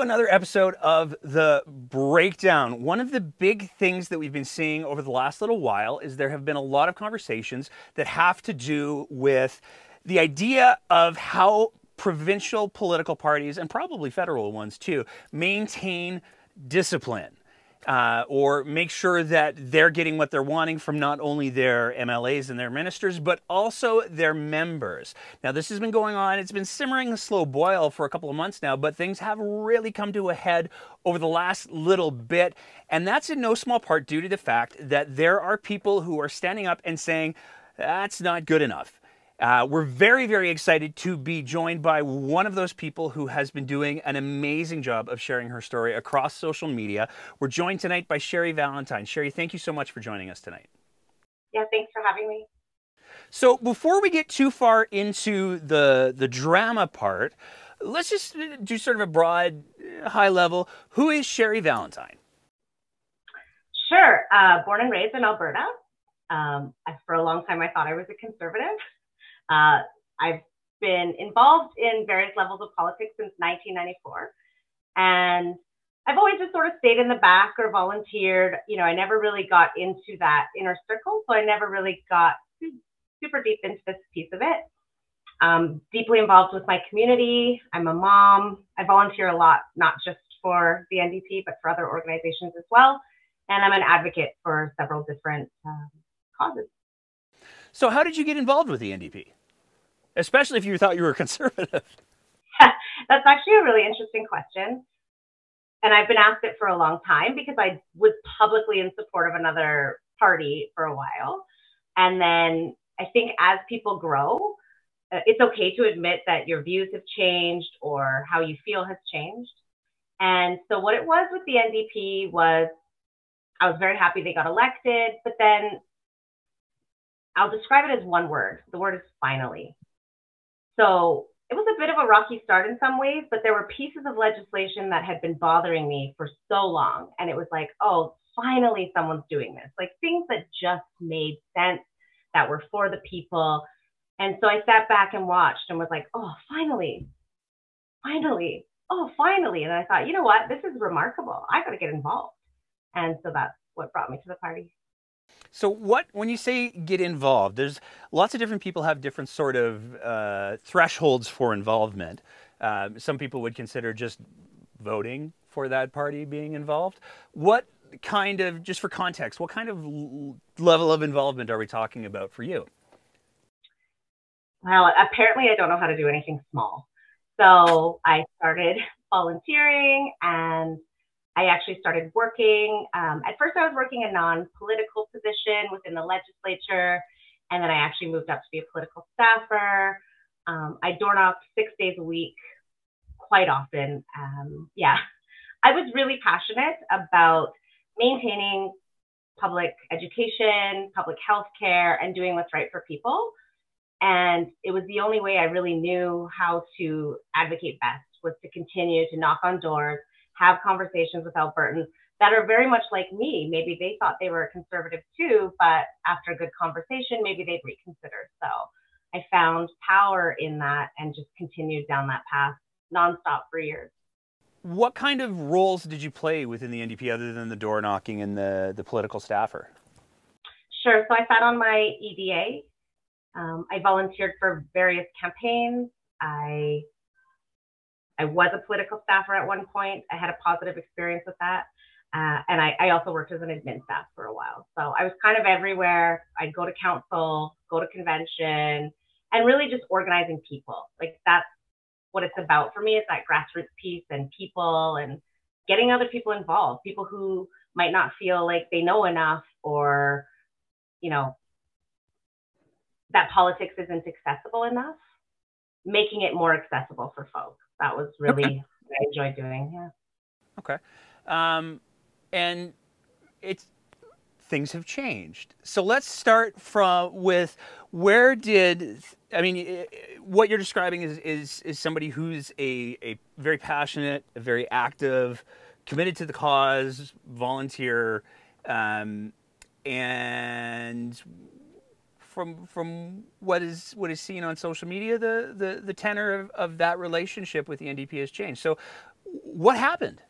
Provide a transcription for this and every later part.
another episode of The Breakdown. One of the big things that we've been seeing over the last little while is there have been a lot of conversations that have to do with the idea of how provincial political parties, and probably federal ones too, maintain discipline uh, or make sure that they're getting what they're wanting from not only their MLAs and their ministers, but also their members. Now, this has been going on, it's been simmering a slow boil for a couple of months now, but things have really come to a head over the last little bit. And that's in no small part due to the fact that there are people who are standing up and saying, that's not good enough. Uh, we're very, very excited to be joined by one of those people who has been doing an amazing job of sharing her story across social media. We're joined tonight by Sharie Valentine. Sharie, thank you so much for joining us tonight. Yeah, thanks for having me. So, before we get too far into the the drama part, let's just do sort of a broad, high level. Who is Sharie Valentine? Sure. Uh, born and raised in Alberta. Um, for a long time, I thought I was a conservative. Uh, I've been involved in various levels of politics since 1994. And I've always just sort of stayed in the back or volunteered. You know, I never really got into that inner circle. So I never really got super deep into this piece of it. Um, deeply involved with my community. I'm a mom. I volunteer a lot, not just for the NDP, but for other organizations as well. And I'm an advocate for several different um, causes. So, how did you get involved with the NDP? Especially if you thought you were conservative? That's actually a really interesting question. And I've been asked it for a long time because I was publicly in support of another party for a while. And then I think as people grow, uh, it's okay to admit that your views have changed or how you feel has changed. And so what it was with the NDP was I was very happy they got elected, but then I'll describe it as one word. The word is finally. So it was a bit of a rocky start in some ways, but there were pieces of legislation that had been bothering me for so long. And it was like, oh, finally someone's doing this. Like things that just made sense, that were for the people. And so I sat back and watched and was like, oh, finally, finally, oh, finally. And I thought, you know what? This is remarkable. I got to get involved. And so that's what brought me to the party. So, what when you say get involved? There's lots of different people have different sort of uh, thresholds for involvement. Uh, some people would consider just voting for that party being involved. What kind of, just for context, what kind of l- level of involvement are we talking about for you? Well, apparently, I don't know how to do anything small. So I started volunteering and I actually started working. Um, at first, I was working a non political position within the legislature, and then I actually moved up to be a political staffer. Um, I door knocked six days a week quite often. Um, yeah, I was really passionate about maintaining public education, public health care, and doing what's right for people. And it was the only way I really knew how to advocate best was to continue to knock on doors have conversations with Albertans that are very much like me. Maybe they thought they were a conservative too, but after a good conversation, maybe they'd reconsider. So I found power in that and just continued down that path nonstop for years. What kind of roles did you play within the NDP other than the door knocking and the, the political staffer? Sure. So I sat on my EDA. Um, I volunteered for various campaigns. I I was a political staffer at one point. I had a positive experience with that. Uh, and I, I, also worked as an admin staff for a while. So I was kind of everywhere. I'd go to council, go to convention, and really just organizing people. Like that's what it's about for me is that grassroots piece and people and getting other people involved, people who might not feel like they know enough or, you know, that politics isn't accessible enough, making it more accessible for folks that was really okay. I enjoyed doing. Yeah. Okay. Um, and it's things have changed. So let's start from with where did I mean what you're describing is is is somebody who's a a very passionate, a very active, committed to the cause, volunteer, um, and from from what is what is seen on social media, the the, the tenor of, of that relationship with the NDP has changed. So, What happened?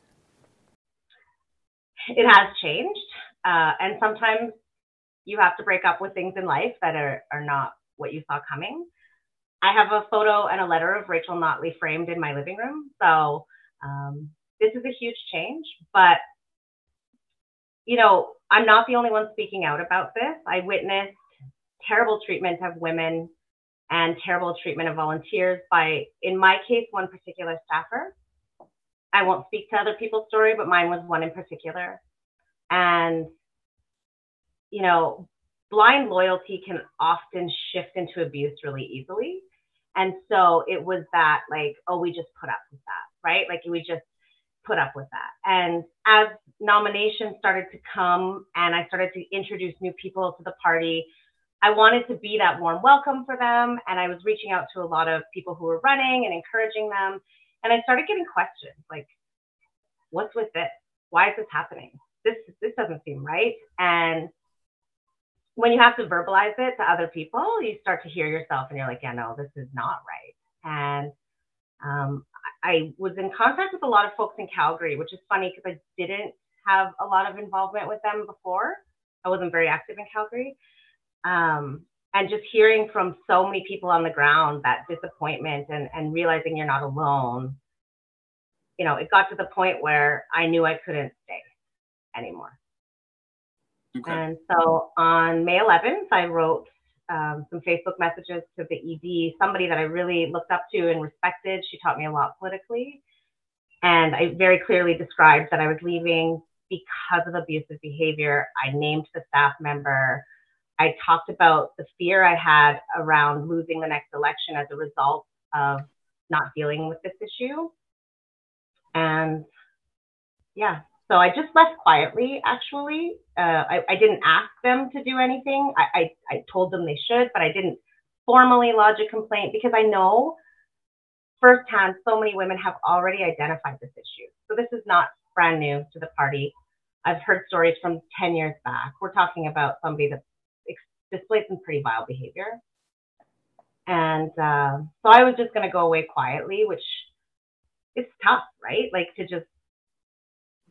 It has changed. Uh, and sometimes you have to break up with things in life that are, are not what you saw coming. I have a photo and a letter of Rachel Notley framed in my living room. So um, this is a huge change, but you know, I'm not the only one speaking out about this. I witnessed terrible treatment of women and terrible treatment of volunteers by, in my case, one particular staffer. I won't speak to other people's story, but mine was one in particular. And, you know, blind loyalty can often shift into abuse really easily. And so it was that, like, oh, we just put up with that, right? Like, we just put up with that. And as nominations started to come and I started to introduce new people to the party, I wanted to be that warm welcome for them. And I was reaching out to a lot of people who were running and encouraging them. And I started getting questions like, what's with this? Why is this happening? This, this doesn't seem right. And when you have to verbalize it to other people, you start to hear yourself and you're like, yeah, no, this is not right. And um, I was in contact with a lot of folks in Calgary, which is funny because I didn't have a lot of involvement with them before. I wasn't very active in Calgary. Um, and just hearing from so many people on the ground that disappointment and, and realizing you're not alone, you know, it got to the point where I knew I couldn't stay anymore. Okay. And so on May 11th, I wrote um, some Facebook messages to the ED, somebody that I really looked up to and respected. She taught me a lot politically. And I very clearly described that I was leaving because of abusive behavior. I named the staff member. I talked about the fear I had around losing the next election as a result of not dealing with this issue. And yeah, so I just left quietly, actually. Uh, I, I, didn't ask them to do anything. I, I, I told them they should, but I didn't formally lodge a complaint because I know firsthand so many women have already identified this issue. So this is not brand new to the party. I've heard stories from 10 years back. We're talking about somebody that displayed some pretty vile behavior. And uh, so I was just going to go away quietly, which is tough, right? Like to just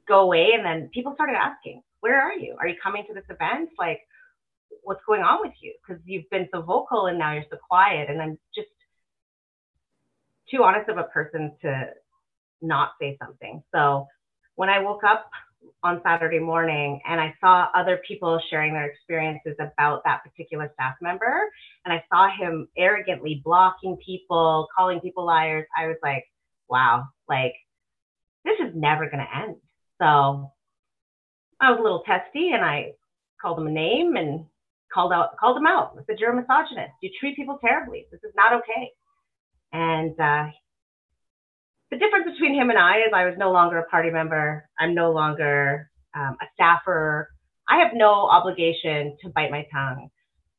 go away. And then people started asking, where are you? Are you coming to this event? Like, what's going on with you? Because you've been so vocal and now you're so quiet. And I'm just too honest of a person to not say something. So when I woke up on Saturday morning and I saw other people sharing their experiences about that particular staff member, and I saw him arrogantly blocking people, calling people liars, I was like, wow, like this is never going to end. So I was a little testy and I called him a name and called out called him out. I said, You're a misogynist. You treat people terribly. This is not okay. And uh, the difference between him and I is I was no longer a party member. I'm no longer um, a staffer. I have no obligation to bite my tongue,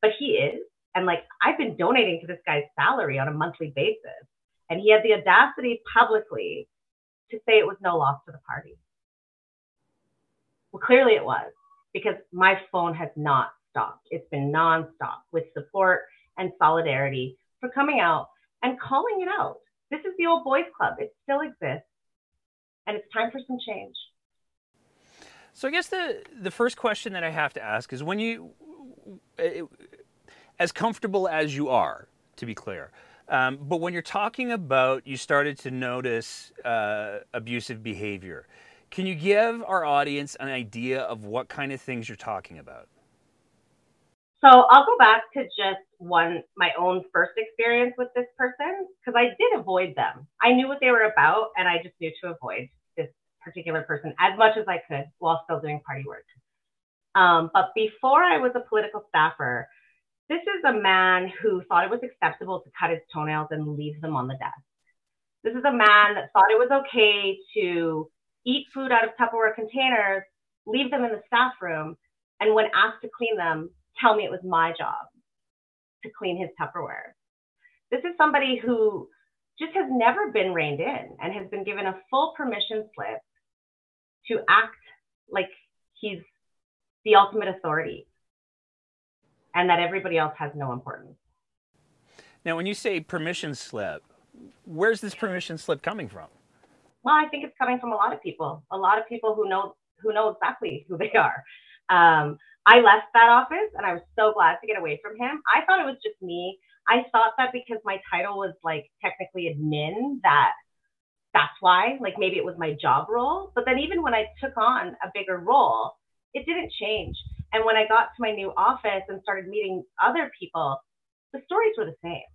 but he is. And like I've been donating to this guy's salary on a monthly basis. And he had the audacity publicly to say it was no loss to the party. Well, clearly it was because my phone has not stopped. It's been nonstop with support and solidarity for coming out and calling it out. This is the old boys club. It still exists. And it's time for some change. So I guess the the first question that I have to ask is when you it, as comfortable as you are, to be clear, um, but when you're talking about you started to notice uh, abusive behavior, can you give our audience an idea of what kind of things you're talking about? So I'll go back to just one, my own first experience with this person, because I did avoid them. I knew what they were about, and I just knew to avoid this particular person as much as I could while still doing party work. Um, but before I was a political staffer, this is a man who thought it was acceptable to cut his toenails and leave them on the desk. This is a man that thought it was okay to eat food out of Tupperware containers, leave them in the staff room, and when asked to clean them, tell me it was my job to clean his Tupperware. This is somebody who just has never been reined in and has been given a full permission slip to act like he's the ultimate authority and that everybody else has no importance. Now, when you say permission slip, where's this permission slip coming from? Well, I think it's coming from a lot of people, a lot of people who know who know exactly who they are. Um, I left that office and I was so glad to get away from him. I thought it was just me. I thought that because my title was like technically admin that that's why, like maybe it was my job role. But then even when I took on a bigger role, it didn't change. And when I got to my new office and started meeting other people, the stories were the same.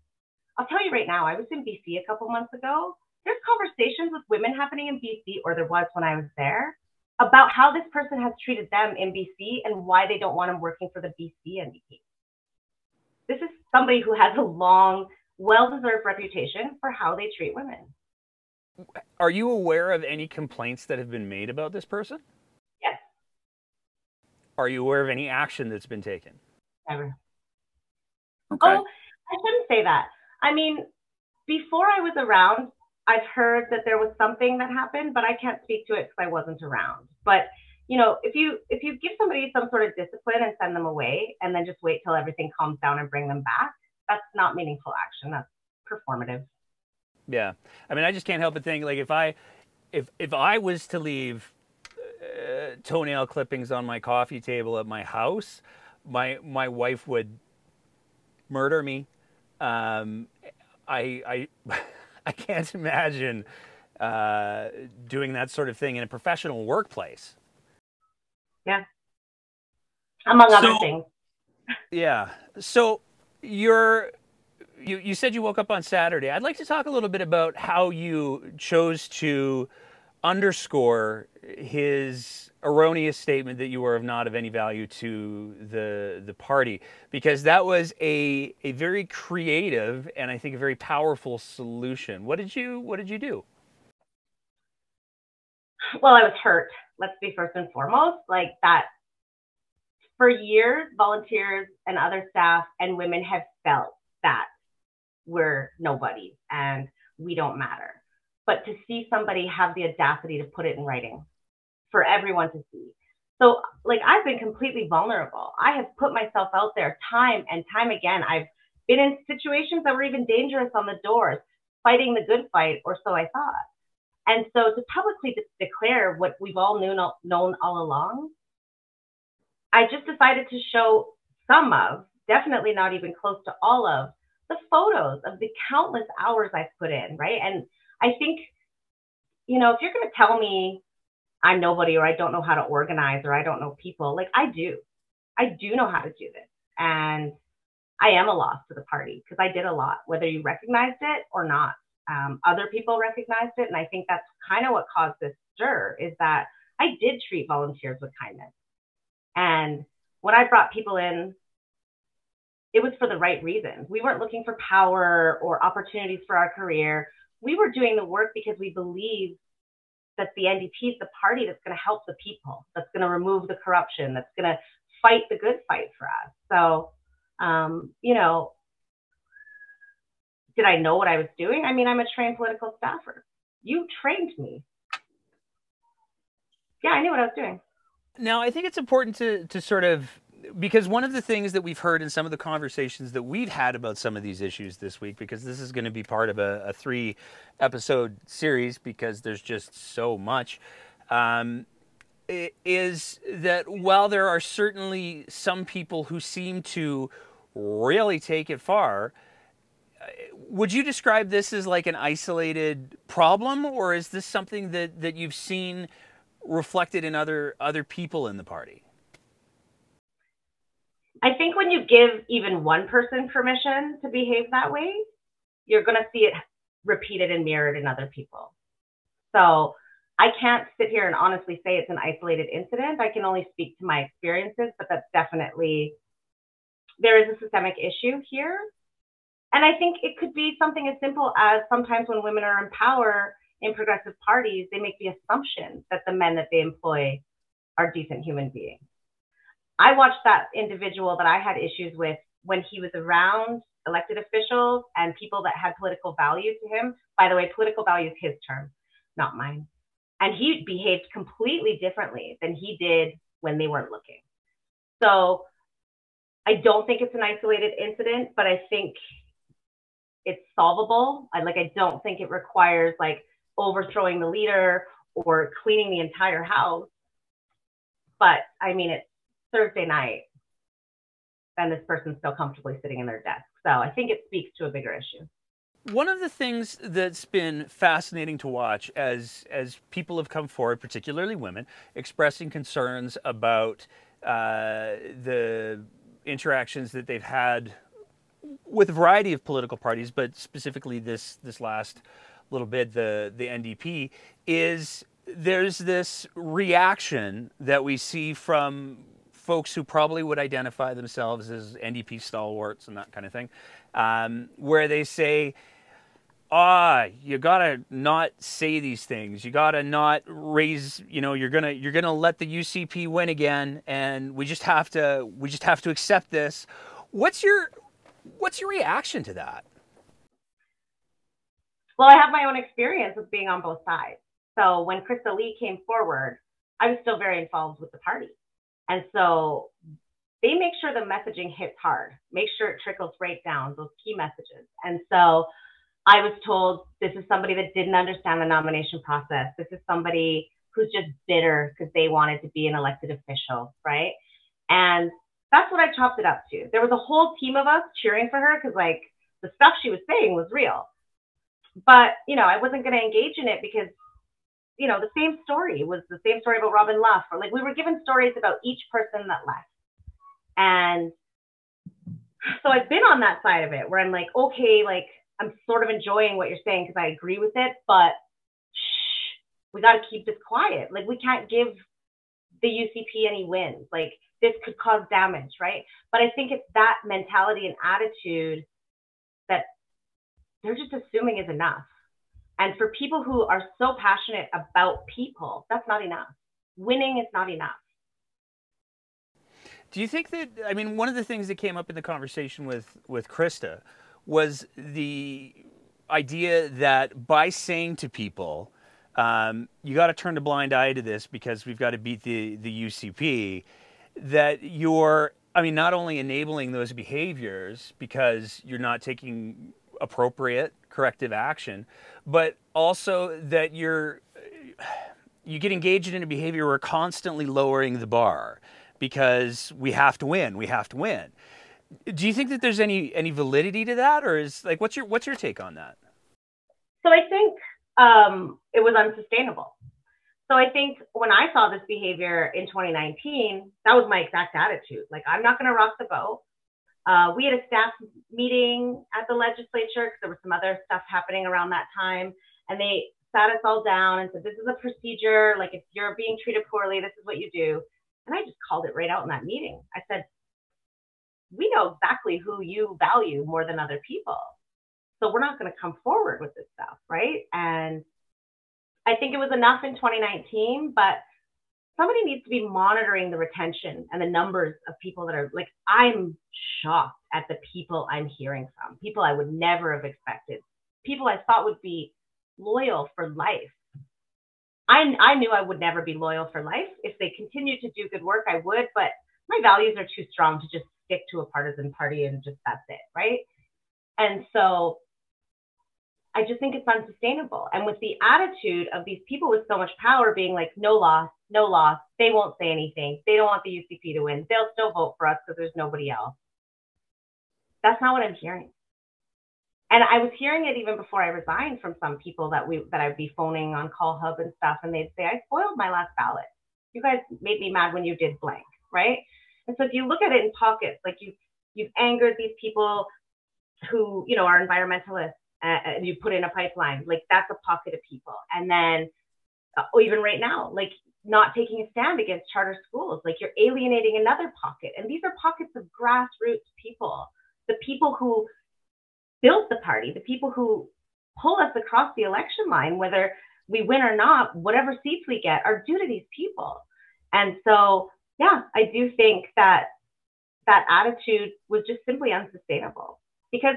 I'll tell you right now, I was in BC a couple months ago. There's conversations with women happening in BC, or there was when I was there, about how this person has treated them in BC and why they don't want them working for the BC NDP. This is somebody who has a long, well deserved reputation for how they treat women. Are you aware of any complaints that have been made about this person? Yes. Are you aware of any action that's been taken? Never. Okay. Oh, I shouldn't say that. I mean, before I was around, I've heard that there was something that happened, but I can't speak to it because I wasn't around. But you know, if you if you give somebody some sort of discipline and send them away, and then just wait till everything calms down and bring them back, that's not meaningful action. That's performative. Yeah, I mean, I just can't help but think like if I if if I was to leave uh, toenail clippings on my coffee table at my house, my my wife would murder me. Um, I I I can't imagine uh, doing that sort of thing in a professional workplace. Yeah. Among So- other things. Yeah. So you're you you said you woke up on Saturday. I'd like to talk a little bit about how you chose to underscore his erroneous statement that you were of not of any value to the the party because that was a a very creative and I think a very powerful solution. What did you what did you do? Well, I was hurt. Let's be first and foremost. Like that for years, volunteers and other staff and women have felt that we're nobody and we don't matter. But to see somebody have the audacity to put it in writing for everyone to see. So, like, I've been completely vulnerable. I have put myself out there time and time again. I've been in situations that were even dangerous on the doors, fighting the good fight, or so I thought. And so to publicly de- declare what we've all knew, known all along, I just decided to show some of, definitely not even close to all of, the photos of the countless hours I've put in, right? And I think, you know, if you're going to tell me I'm nobody or I don't know how to organize or I don't know people, like I do. I do know how to do this. And I am a loss to the party because I did a lot, whether you recognized it or not. Um, other people recognized it. And I think that's kind of what caused this stir is that I did treat volunteers with kindness. And when I brought people in, it was for the right reasons. We weren't looking for power or opportunities for our career. We were doing the work because we believe that the NDP is the party that's going to help the people, that's going to remove the corruption, that's going to fight the good fight for us. So, um, you know, did I know what I was doing? I mean, I'm a trained political staffer. You trained me. Yeah, I knew what I was doing. Now, I think it's important to to sort of because one of the things that we've heard in some of the conversations that we've had about some of these issues this week, because this is going to be part of a, a three episode series because there's just so much, um, is that while there are certainly some people who seem to really take it far, uh, would you describe this as like an isolated problem, or is this something that, that you've seen reflected in other other people in the party? I think when you give even one person permission to behave that way, you're going to see it repeated and mirrored in other people. So I can't sit here and honestly say it's an isolated incident. I can only speak to my experiences, but that's definitely, there is a systemic issue here. And I think it could be something as simple as sometimes when women are in power in progressive parties, they make the assumption that the men that they employ are decent human beings. I watched that individual that I had issues with when he was around elected officials and people that had political value to him. By the way, political value is his term, not mine. And he behaved completely differently than he did when they weren't looking. So I don't think it's an isolated incident, but I think it's solvable. I like I don't think it requires like overthrowing the leader or cleaning the entire house. But I mean, it's Thursday night and this person's still comfortably sitting in their desk. So I think it speaks to a bigger issue. One of the things that's been fascinating to watch as as people have come forward, particularly women, expressing concerns about uh, the interactions that they've had with a variety of political parties, but specifically this this last little bit, the the NDP, is there's this reaction that we see from folks who probably would identify themselves as NDP stalwarts and that kind of thing, um, where they say, ah, you gotta not say these things. You gotta not raise. You know, you're gonna you're gonna let the UCP win again, and we just have to we just have to accept this. What's your what's your reaction to that? Well, I have my own experience with being on both sides. So when Krista Li came forward, I was still very involved with the party. And so they make sure the messaging hits hard, make sure it trickles right down, those key messages. And so I was told this is somebody that didn't understand the nomination process. This is somebody who's just bitter because they wanted to be an elected official, right? And that's what I chopped it up to. There was a whole team of us cheering for her because, like, the stuff she was saying was real. But, you know, I wasn't going to engage in it because you know, the same story was the same story about Robyn Luff, or like we were given stories about each person that left. And so I've been on that side of it where I'm like, okay, like I'm sort of enjoying what you're saying because I agree with it, but shh, we got to keep this quiet. Like we can't give the UCP any wins. Like this could cause damage, right? But I think it's that mentality and attitude that they're just assuming is enough. And for people who are so passionate about people, that's not enough. Winning is not enough. Do you think that I mean one of the things that came up in the conversation with with Krista was the idea that by saying to people, um, you got to turn a blind eye to this because we've got to beat the the UCP, that you're I mean not only enabling those behaviors because you're not taking appropriate corrective action, but also that you're you get engaged in a behavior we're constantly lowering the bar because we have to win, we have to win. Do you think that there's any any validity to that, or is like what's your what's your take on that? So I think um, it was unsustainable. So I think when I saw this behavior in 2019, that was my exact attitude. Like I'm not going to rock the boat. Uh, we had a staff meeting at the legislature because there was some other stuff happening around that time. And they sat us all down and said, This is a procedure. Like, if you're being treated poorly, this is what you do. And I just called it right out in that meeting. I said, We know exactly who you value more than other people. So we're not going to come forward with this stuff. Right. And I think it was enough in 2019, but somebody needs to be monitoring the retention and the numbers of people that are like i'm shocked at the people i'm hearing from people i would never have expected people i thought would be loyal for life. I, I knew i would never be loyal for life. If they continued to do good work i would but my values are too strong to just stick to a partisan party and just that's it right? And so I just think it's unsustainable. And with the attitude of these people with so much power being like, no loss, no loss, they won't say anything. They don't want the UCP to win. They'll still vote for us because there's nobody else. That's not what I'm hearing. And I was hearing it even before I resigned from some people that we that I'd be phoning on CallHub and stuff, and they'd say, I spoiled my last ballot. You guys made me mad when you did blank, right? And so if you look at it in pockets, like you you've angered these people who, you know, are environmentalists and you put in a pipeline, like that's a pocket of people. And then, uh, even right now, like not taking a stand against charter schools, like you're alienating another pocket. And these are pockets of grassroots people, the people who built the party, the people who pull us across the election line, whether we win or not, whatever seats we get are due to these people. And so, yeah, I do think that that attitude was just simply unsustainable because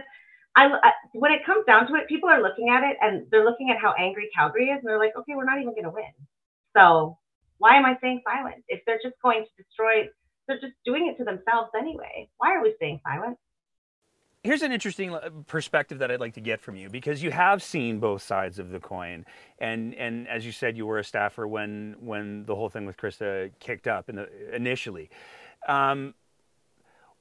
I, I, when it comes down to it, people are looking at it and they're looking at how angry Calgary is, and they're like, okay, we're not even going to win. So why am I staying silent? If they're just going to destroy, they're just doing it to themselves anyway. Why are we staying silent? here's an interesting uh, perspective that I'd like to get from you because you have seen both sides of the coin, and and as you said, you were a staffer when when the whole thing with Krista kicked up in the, initially. Um,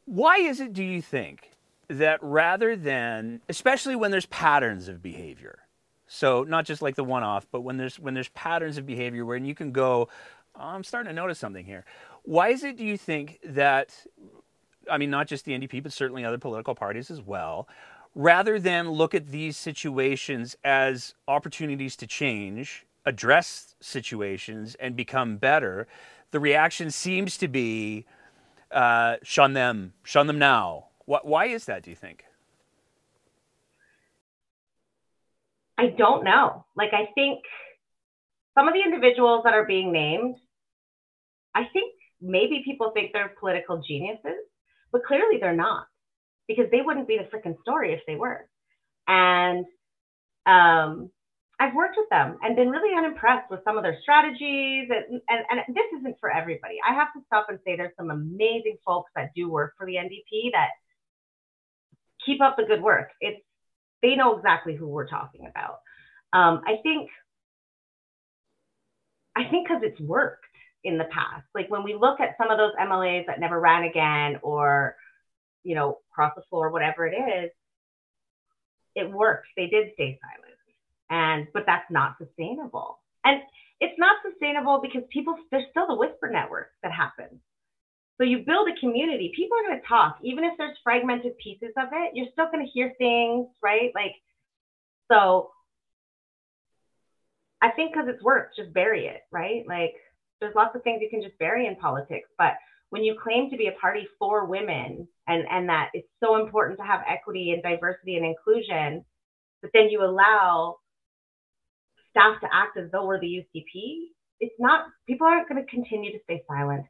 why is it, do you think, that rather than, especially when there's patterns of behavior, so not just like the one-off, but when there's when there's patterns of behavior where you can go, oh, I'm starting to notice something here. Why is it, do you think, that I mean, not just the NDP, but certainly other political parties as well, rather than look at these situations as opportunities to change, address situations, and become better, the reaction seems to be uh, shun them, shun them now. Why is that, do you think? I don't know. Like, I think some of the individuals that are being named, I think maybe people think they're political geniuses but clearly they're not because they wouldn't be the freaking story if they were. And um, I've worked with them and been really unimpressed with some of their strategies. And, and, and this isn't for everybody. I have to stop and say there's some amazing folks that do work for the NDP that keep up the good work. It's they know exactly who we're talking about. Um, I think I think because it's worked in the past. Like when we look at some of those MLAs that never ran again or, you know, cross the floor, whatever it is, it worked. They did stay silent. And, but that's not sustainable. And it's not sustainable because people, there's still the whisper network that happens. So you build a community. People are going to talk, even if there's fragmented pieces of it. You're still going to hear things, right? Like, so I think because it's worked, just bury it, right? Like, there's lots of things you can just bury in politics, but when you claim to be a party for women and, and that it's so important to have equity and diversity and inclusion, but then you allow staff to act as though we're the UCP, it's not, people aren't going to continue to stay silent.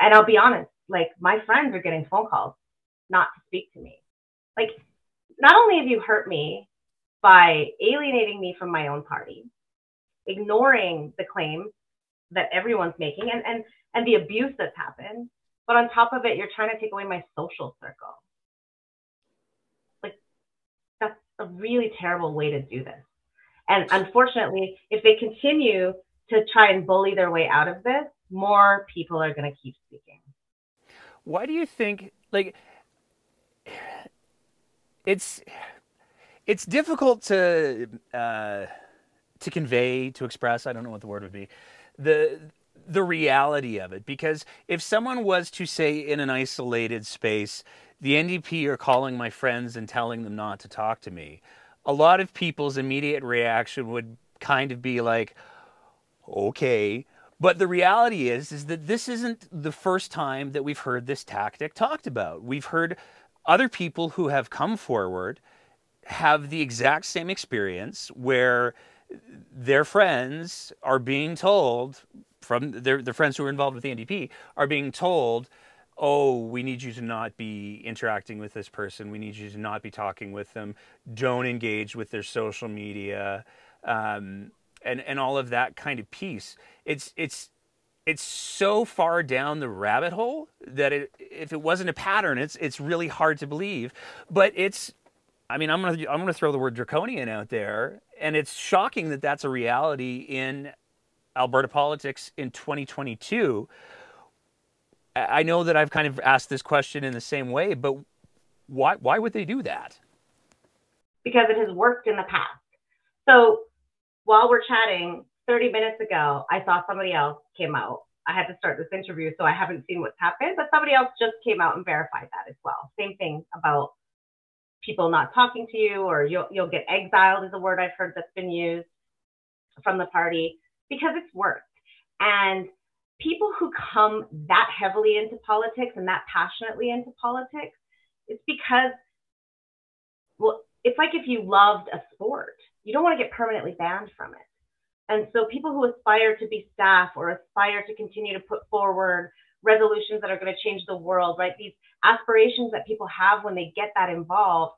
And I'll be honest, like my friends are getting phone calls not to speak to me. Like, not only have you hurt me by alienating me from my own party, ignoring the claims that everyone's making and, and, and the abuse that's happened. But on top of it, you're trying to take away my social circle. Like, that's a really terrible way to do this. And unfortunately, if they continue to try and bully their way out of this, more people are going to keep speaking. Why do you think, like, it's it's difficult to uh, to convey, to express. I don't know what the word would be the the reality of it because if someone was to say in an isolated space the NDP are calling my friends and telling them not to talk to me a lot of people's immediate reaction would kind of be like okay but the reality is is that this isn't the first time that we've heard this tactic talked about we've heard other people who have come forward have the exact same experience where their friends are being told from their, their friends who are involved with the NDP are being told, oh, we need you to not be interacting with this person. We need you to not be talking with them. Don't engage with their social media, um, and and all of that kind of piece. It's it's it's so far down the rabbit hole that it, if it wasn't a pattern, it's it's really hard to believe. But it's I mean, I'm gonna I'm gonna throw the word draconian out there, and it's shocking that that's a reality in Alberta politics in 2022. I know that I've kind of asked this question in the same way, but why why would they do that? Because it has worked in the past. So while we're chatting, 30 minutes ago, I saw somebody else came out. I had to start this interview, so I haven't seen what's happened, but somebody else just came out and verified that as well. Same thing about people not talking to you or you'll, you'll get exiled is a word I've heard that's been used from the party because it's worked. And people who come that heavily into politics and that passionately into politics, it's because, well, it's like if you loved a sport, you don't want to get permanently banned from it. And so people who aspire to be staff or aspire to continue to put forward resolutions that are going to change the world, right? These aspirations that people have when they get that involved,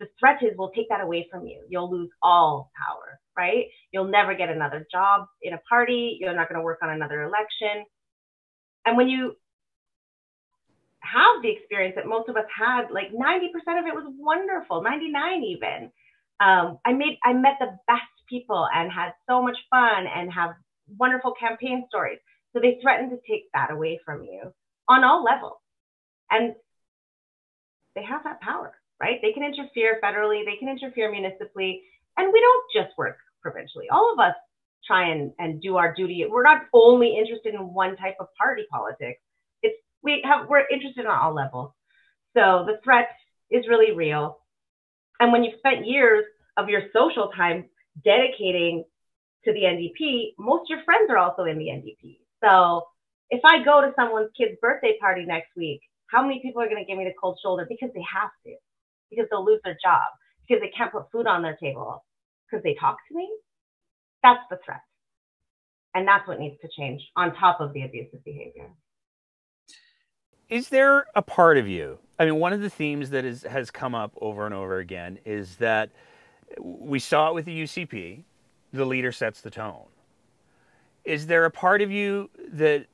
the threat is we'll take that away from you. You'll lose all power, right? You'll never get another job in a party. You're not going to work on another election. And when you have the experience that most of us had. Like 90% of it was wonderful, 99 even. Um, I made, I met the best people and had so much fun and have wonderful campaign stories. So they threatened to take that away from you on all levels. And they have that power, right? They can interfere federally, they can interfere municipally, and we don't just work provincially. All of us try and, and do our duty. We're not only interested in one type of party politics. It's we have we're interested on all levels. So the threat is really real. And when you've spent years of your social time dedicating to the NDP, most of your friends are also in the NDP. So if I go to someone's kid's birthday party next week, how many people are going to give me the cold shoulder because they have to, because they'll lose their job, because they can't put food on their table, because they talk to me? That's the threat. And that's what needs to change on top of the abusive behavior. Is there a part of you? I mean, one of the themes that is, has come up over and over again is that we saw it with the UCP, the leader sets the tone. Is there a part of you that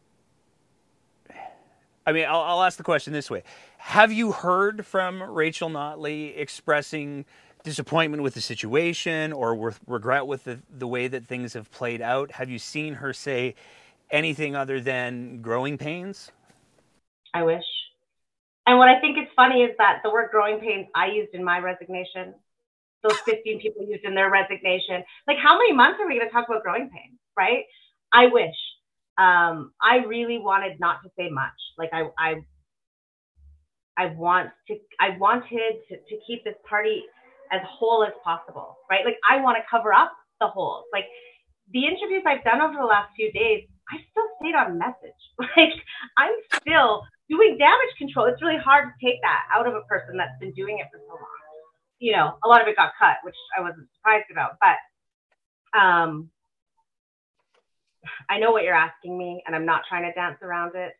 I mean, I'll, I'll, ask the question this way: Have you heard from Rachel Notley expressing disappointment with the situation or with regret with the, the way that things have played out? Have you seen her say anything other than growing pains? I wish. And what I think is funny is that the word growing pains I used in my resignation, those 15 people used in their resignation. Like, how many months are we going to talk about growing pains, right? I wish um, I really wanted not to say much. Like I, I, I want to, I wanted to, to keep this party as whole as possible, right? Like I want to cover up the holes. Like the interviews I've done over the last few days, I still stayed on message. Like I'm still doing damage control. It's really hard to take that out of a person that's been doing it for so long. You know, a lot of it got cut, which I wasn't surprised about, but um, I know what you're asking me, and I'm not trying to dance around it.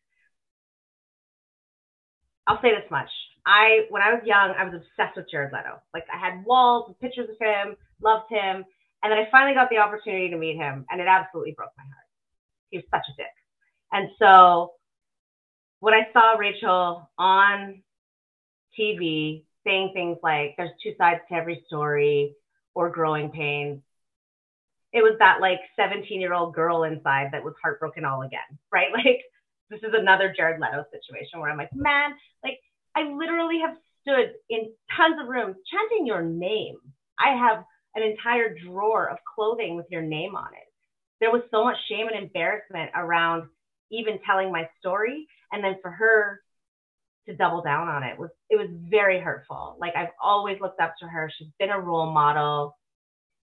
I'll say this much. I, when I was young, I was obsessed with Jared Leto. Like I had walls with pictures of him, loved him. And then I finally got the opportunity to meet him and it absolutely broke my heart. He was such a dick. And so when I saw Rachel on TV saying things like, there's two sides to every story or growing pains, it was that like 17 year old girl inside that was heartbroken all again, right? Like this is another Jared Leto situation where I'm like, man, like I literally have stood in tons of rooms chanting your name. I have an entire drawer of clothing with your name on it. There was so much shame and embarrassment around even telling my story. And then for her to double down on it was it was very hurtful. Like I've always looked up to her. She's been a role model.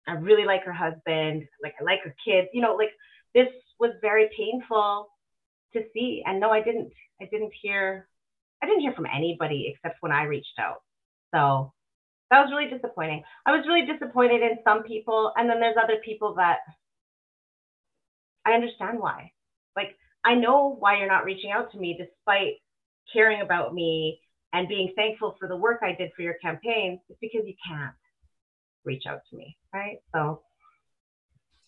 I really like her husband. Like I like her kids. You know, like this was very painful to see. And no, I didn't. I didn't hear. I didn't hear from anybody except when I reached out. So that was really disappointing. I was really disappointed in some people, and then there's other people that I understand why. Like I know why you're not reaching out to me, despite caring about me and being thankful for the work I did for your campaign. It's because you can't reach out to me, right? So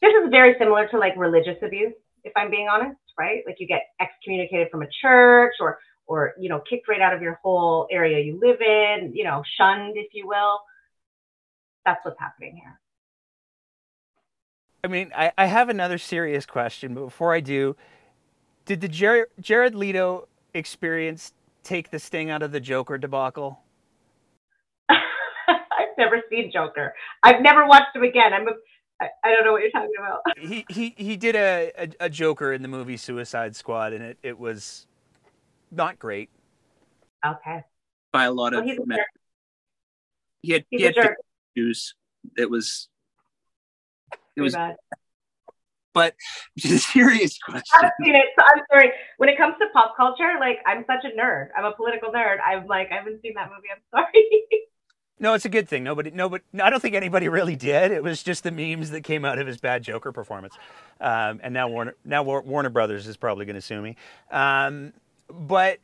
this is very similar to like religious abuse, if I'm being honest, right? Like you get excommunicated from a church or or you know kicked right out of your whole area you live in, you know, shunned, if you will. That's what's happening here. I mean, I, I have another serious question, but before I do, did the Jared, Jared Leto experience take the sting out of the Joker debacle? I've never seen Joker. I've never watched him again. I'm a, I, I don't know what you're talking about. He he he did a, a, a Joker in the movie Suicide Squad, and it, it was not great. Okay. By a lot well, of men. He had he's he had issues. It was it was bad. But a serious question. I've seen it. So I'm sorry. When it comes to pop culture, like I'm such a nerd. I'm a political nerd. I'm like I haven't seen that movie. I'm sorry. No, it's a good thing. Nobody, nobody. I don't think anybody really did. It was just the memes that came out of his bad Joker performance, um, and now Warner, now Warner Brothers is probably going to sue me. Um, but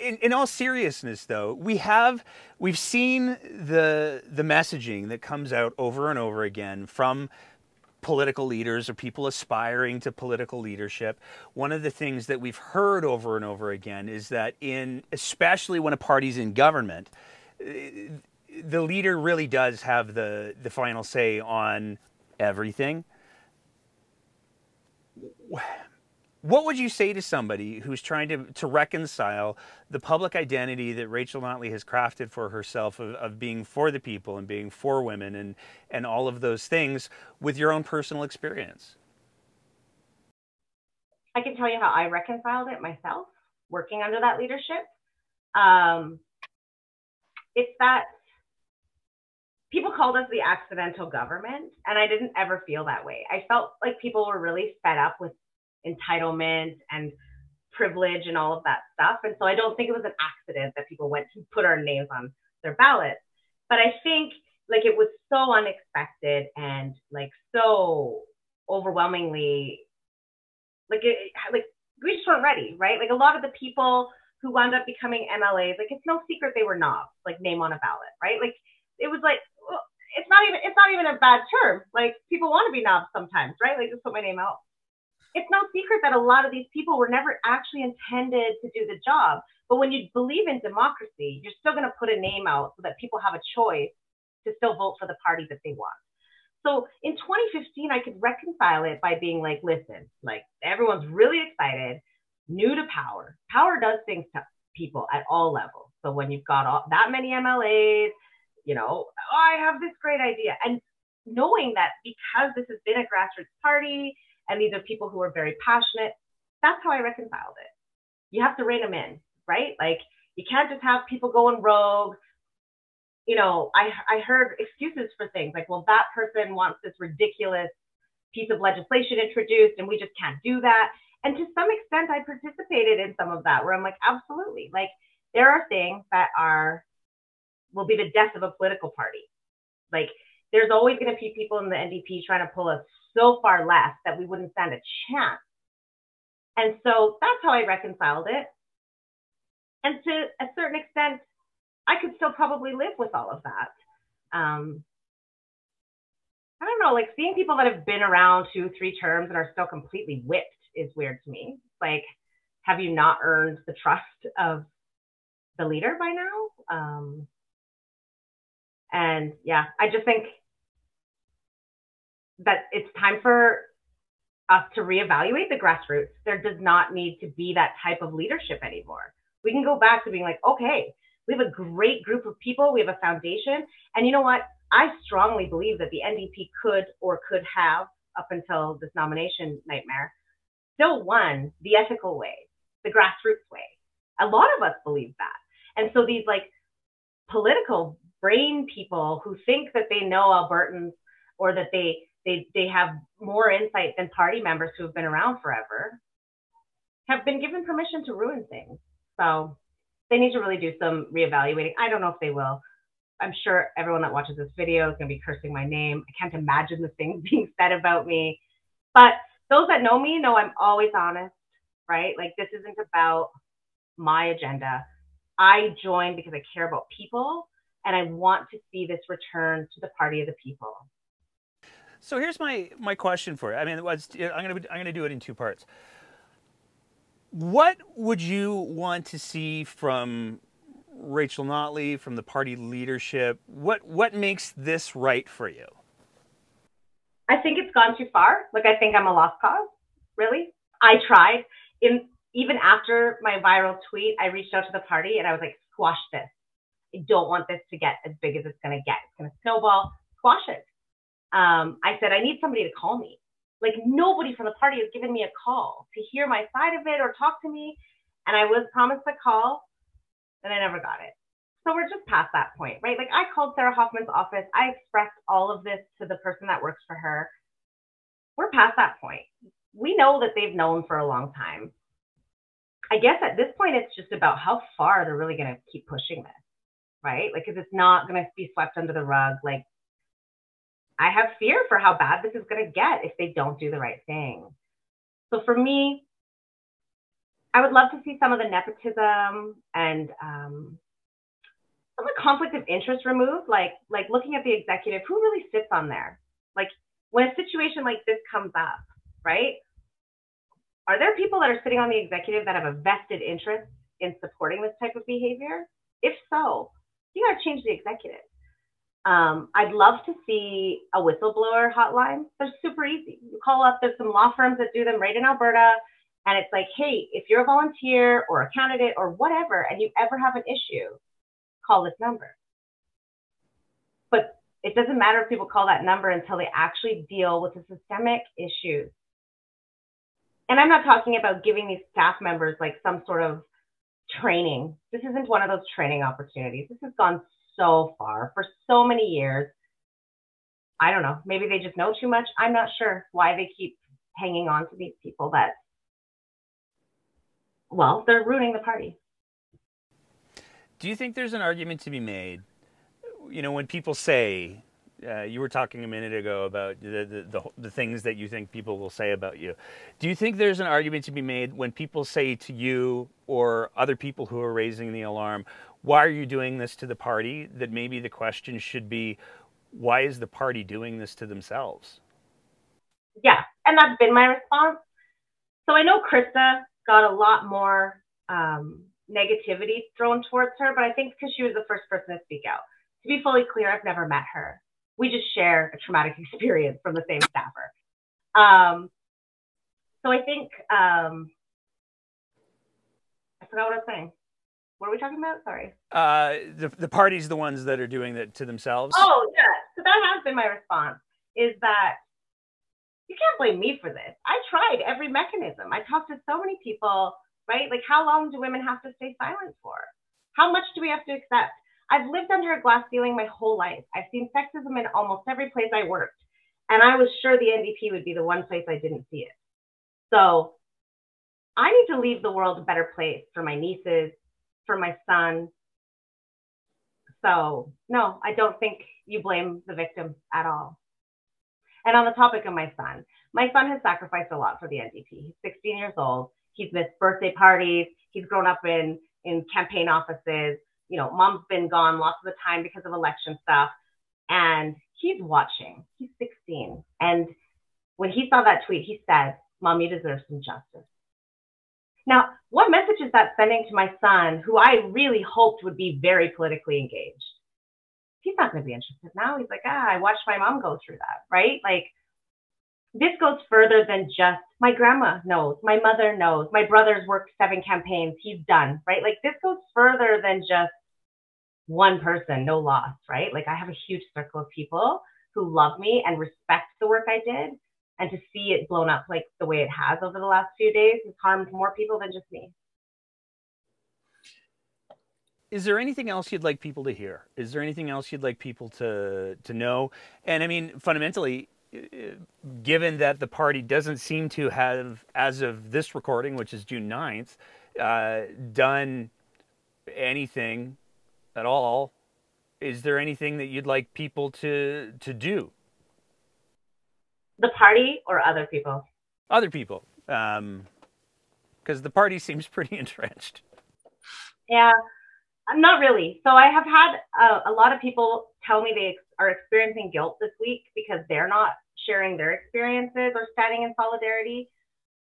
in, in, all seriousness, though, we have we've seen the the messaging that comes out over and over again from political leaders or people aspiring to political leadership, one of the things that we've heard over and over again is that in especially when a party's in government, the leader really does have the the final say on everything. What would you say to somebody who's trying to, to reconcile the public identity that Rachel Notley has crafted for herself of, of being for the people and being for women and, and all of those things with your own personal experience? I can tell you how I reconciled it myself, working under that leadership. Um, it's that people called us the accidental government, and I didn't ever feel that way. I felt like people were really fed up with entitlement and privilege and all of that stuff. And so I don't think it was an accident that people went to put our names on their ballots. But I think like it was so unexpected and like so overwhelmingly like it like we just weren't ready, right? Like a lot of the people who wound up becoming MLAs, like it's no secret they were knobs, like name on a ballot, right? Like it was like it's not even it's not even a bad term. Like people want to be knobs sometimes, right? Like just put my name out it's no secret that a lot of these people were never actually intended to do the job. But when you believe in democracy, you're still going to put a name out so that people have a choice to still vote for the party that they want. So in 2015, I could reconcile it by being like, listen, like everyone's really excited, new to power. Power does things to people at all levels. So when you've got all, that many MLAs, you know, oh, I have this great idea. And knowing that because this has been a grassroots party, and these are people who are very passionate. That's how I reconciled it. You have to rein them in, right? Like you can't just have people going rogue. You know, I I heard excuses for things like, well, that person wants this ridiculous piece of legislation introduced, and we just can't do that. And to some extent, I participated in some of that, where I'm like, absolutely, like there are things that are will be the death of a political party. Like there's always going to be people in the NDP trying to pull us so far left that we wouldn't stand a chance. And so that's how I reconciled it. And to a certain extent, I could still probably live with all of that. Um, I don't know, like seeing people that have been around two, three terms and are still completely whipped is weird to me. Like, have you not earned the trust of the leader by now? Um, and yeah, I just think that it's time for us to reevaluate the grassroots. There does not need to be that type of leadership anymore. We can go back to being like, okay, we have a great group of people, we have a foundation. And you know what? I strongly believe that the NDP could or could have, up until this nomination nightmare, still won the ethical way, the grassroots way. A lot of us believe that. And so these like political brain people who think that they know Albertans or that they they they have more insight than party members who have been around forever have been given permission to ruin things. So they need to really do some reevaluating. I don't know if they will. I'm sure everyone that watches this video is going to be cursing my name. I can't imagine the things being said about me. But those that know me know I'm always honest, right? Like this isn't about my agenda. I joined because I care about people and I want to see this return to the party of the people. So here's my my question for you. I mean, I'm gonna I'm gonna do it in two parts. What would you want to see from Rachel Notley, from the party leadership? What what makes this right for you? I think it's gone too far. Like I think I'm a lost cause. Really, I tried. In even after my viral tweet, I reached out to the party and I was like, squash this. I don't want this to get as big as it's going to get. It's going to snowball. Squash it um, I said, I need somebody to call me. Like nobody from the party has given me a call to hear my side of it or talk to me. And I was promised a call and I never got it. So we're just past that point, right? Like I called Sarah Hoffman's office. I expressed all of this to the person that works for her. We're past that point. We know that they've known for a long time. I guess at this point, it's just about how far they're really going to keep pushing this, right? Like, because it's not going to be swept under the rug. Like, I have fear for how bad this is going to get if they don't do the right thing. So for me, I would love to see some of the nepotism and um, some of the conflict of interest removed, like like looking at the executive, who really sits on there? Like when a situation like this comes up, right? Are there people that are sitting on the executive that have a vested interest in supporting this type of behavior? If so, you got to change the executive. Um, I'd love to see a whistleblower hotline. They're super easy. You call up, there's some law firms that do them right in Alberta. And it's like, hey, if you're a volunteer or a candidate or whatever, and you ever have an issue, call this number. But it doesn't matter if people call that number until they actually deal with the systemic issues. And I'm not talking about giving these staff members like some sort of training. This isn't one of those training opportunities. This has gone so far for so many years. I don't know. Maybe they just know too much. I'm not sure why they keep hanging on to these people that, well, they're ruining the party. Do you think there's an argument to be made? You know, when people say, uh, you were talking a minute ago about the, the, the, the, things that you think people will say about you. Do you think there's an argument to be made when people say to you or other people who are raising the alarm, why are you doing this to the party? That maybe the question should be, why is the party doing this to themselves? Yeah, and that's been my response. So I know Krista got a lot more um, negativity thrown towards her, but I think because she was the first person to speak out. To be fully clear, I've never met her. We just share a traumatic experience from the same staffer. Um, so I think um, I forgot what I was saying. What are we talking about? Sorry. Uh, the the party's the ones that are doing that to themselves. Oh yeah, so that has been my response. Is that you can't blame me for this. I tried every mechanism. I talked to so many people, right? Like, how long do women have to stay silent for? How much do we have to accept? I've lived under a glass ceiling my whole life. I've seen sexism in almost every place I worked. And I was sure the NDP would be the one place I didn't see it. So I need to leave the world a better place for my nieces, for my son. So, no, I don't think you blame the victim at all. And on the topic of my son, my son has sacrificed a lot for the NDP. He's 16 years old. He's missed birthday parties. He's grown up in, in campaign offices. You know, mom's been gone lots of the time because of election stuff. And he's watching. He's 16. And when he saw that tweet, he said, Mom, you deserve some justice. Now, what message is that sending to my son, who I really hoped would be very politically engaged? He's not going to be interested now. He's like, ah, I watched my mom go through that, right? Like, this goes further than just my grandma knows, my mother knows, my brother's worked seven campaigns, he's done, right? Like, this goes further than just one person, no loss, right? Like, I have a huge circle of people who love me and respect the work I did and to see it blown up like the way it has over the last few days has harmed more people than just me. Is there anything else you'd like people to hear? Is there anything else you'd like people to to know? And I mean, fundamentally, given that the party doesn't seem to have, as of this recording, which is June 9th, uh, done anything at all, is there anything that you'd like people to to do? The party or other people? Other people. Because um, the party seems pretty entrenched. Yeah, not really. So I have had a, a lot of people tell me they are experiencing guilt this week because they're not sharing their experiences or standing in solidarity.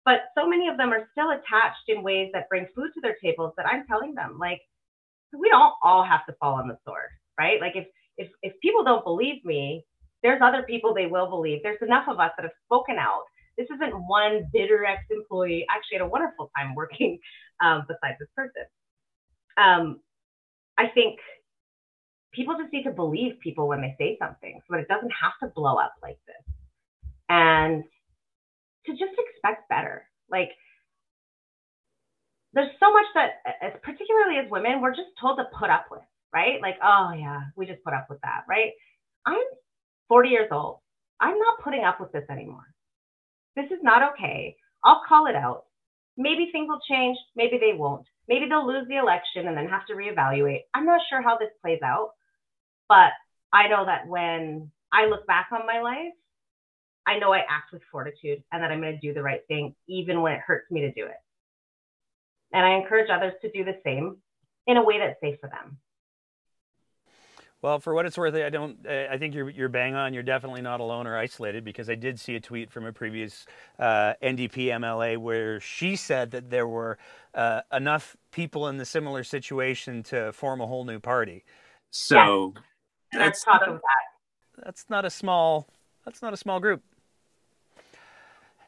But so many of them are still attached in ways that bring food to their tables that I'm telling them, like, we don't all have to fall on the sword, right? Like if if if people don't believe me, there's other people they will believe. There's enough of us that have spoken out. This isn't one bitter ex-employee. Actually, had a wonderful time working um, beside this person. Um, I think people just need to believe people when they say something, so it doesn't have to blow up like this, and to just expect better. Like there's so much that, particularly as women, we're just told to put up with, right? Like, oh yeah, we just put up with that, right? I'm 40 years old. I'm not putting up with this anymore. This is not okay. I'll call it out. Maybe things will change. Maybe they won't. Maybe they'll lose the election and then have to reevaluate. I'm not sure how this plays out, but I know that when I look back on my life, I know I act with fortitude and that I'm going to do the right thing, even when it hurts me to do it. And I encourage others to do the same in a way that's safe for them. Well, for what it's worth, I don't. I think you're you're bang on. You're definitely not alone or isolated because I did see a tweet from a previous uh, NDP MLA where she said that there were uh, enough people in the similar situation to form a whole new party. So yeah. that's talk of that. That's not a small. That's not a small group.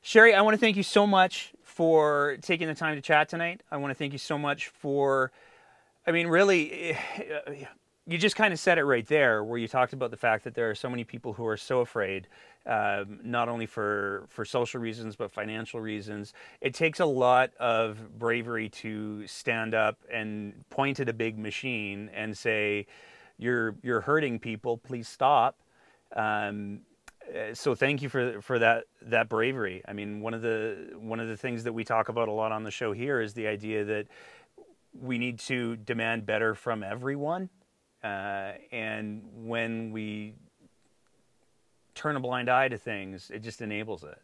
Sharie, I want to thank you so much for taking the time to chat tonight. I want to thank you so much for. I mean, really you just kind of said it right there, where you talked about the fact that there are so many people who are so afraid, um, not only for for social reasons but financial reasons. It takes a lot of bravery to stand up and point at a big machine and say, "You're you're hurting people. Please stop." Um, uh, so thank you for for that that bravery. I mean, one of the one of the things that we talk about a lot on the show here is the idea that we need to demand better from everyone uh, and when we turn a blind eye to things, it just enables it.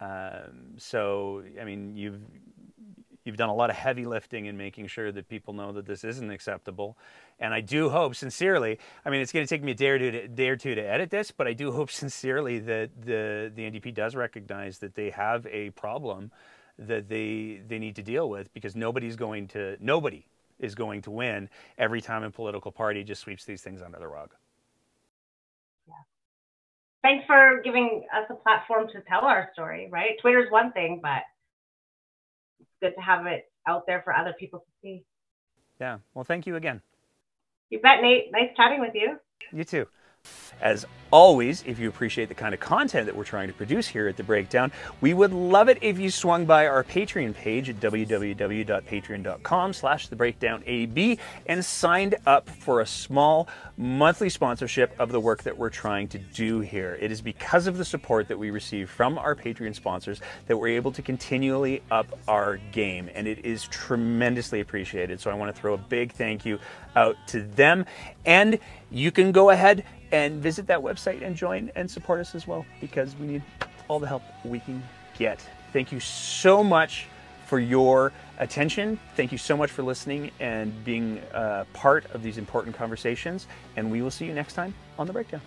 Um, so, I mean, you've you've done a lot of heavy lifting in making sure that people know that this isn't acceptable. And I do hope sincerely. I mean, it's going to take me a day or two to, day or two to edit this, but I do hope sincerely that the the NDP does recognize that they have a problem that they they need to deal with because nobody's going to nobody is going to win every time a political party just sweeps these things under the rug. Yeah. Thanks for giving us a platform to tell our story, right? Twitter's one thing, but it's good to have it out there for other people to see. Yeah. Well, thank you again. You bet, Nate. Nice chatting with you. You too. As always, if you appreciate the kind of content that we're trying to produce here at The Breakdown, we would love it if you swung by our Patreon page at www.patreon.com slash thebreakdownab and signed up for a small monthly sponsorship of the work that we're trying to do here. It is because of the support that we receive from our Patreon sponsors that we're able to continually up our game, and it is tremendously appreciated. So I want to throw a big thank you out to them. And you can go ahead and visit that website and join and support us as well because we need all the help we can get. Thank you so much for your attention. Thank you so much for listening and being a part of these important conversations. And we will see you next time on The Breakdown.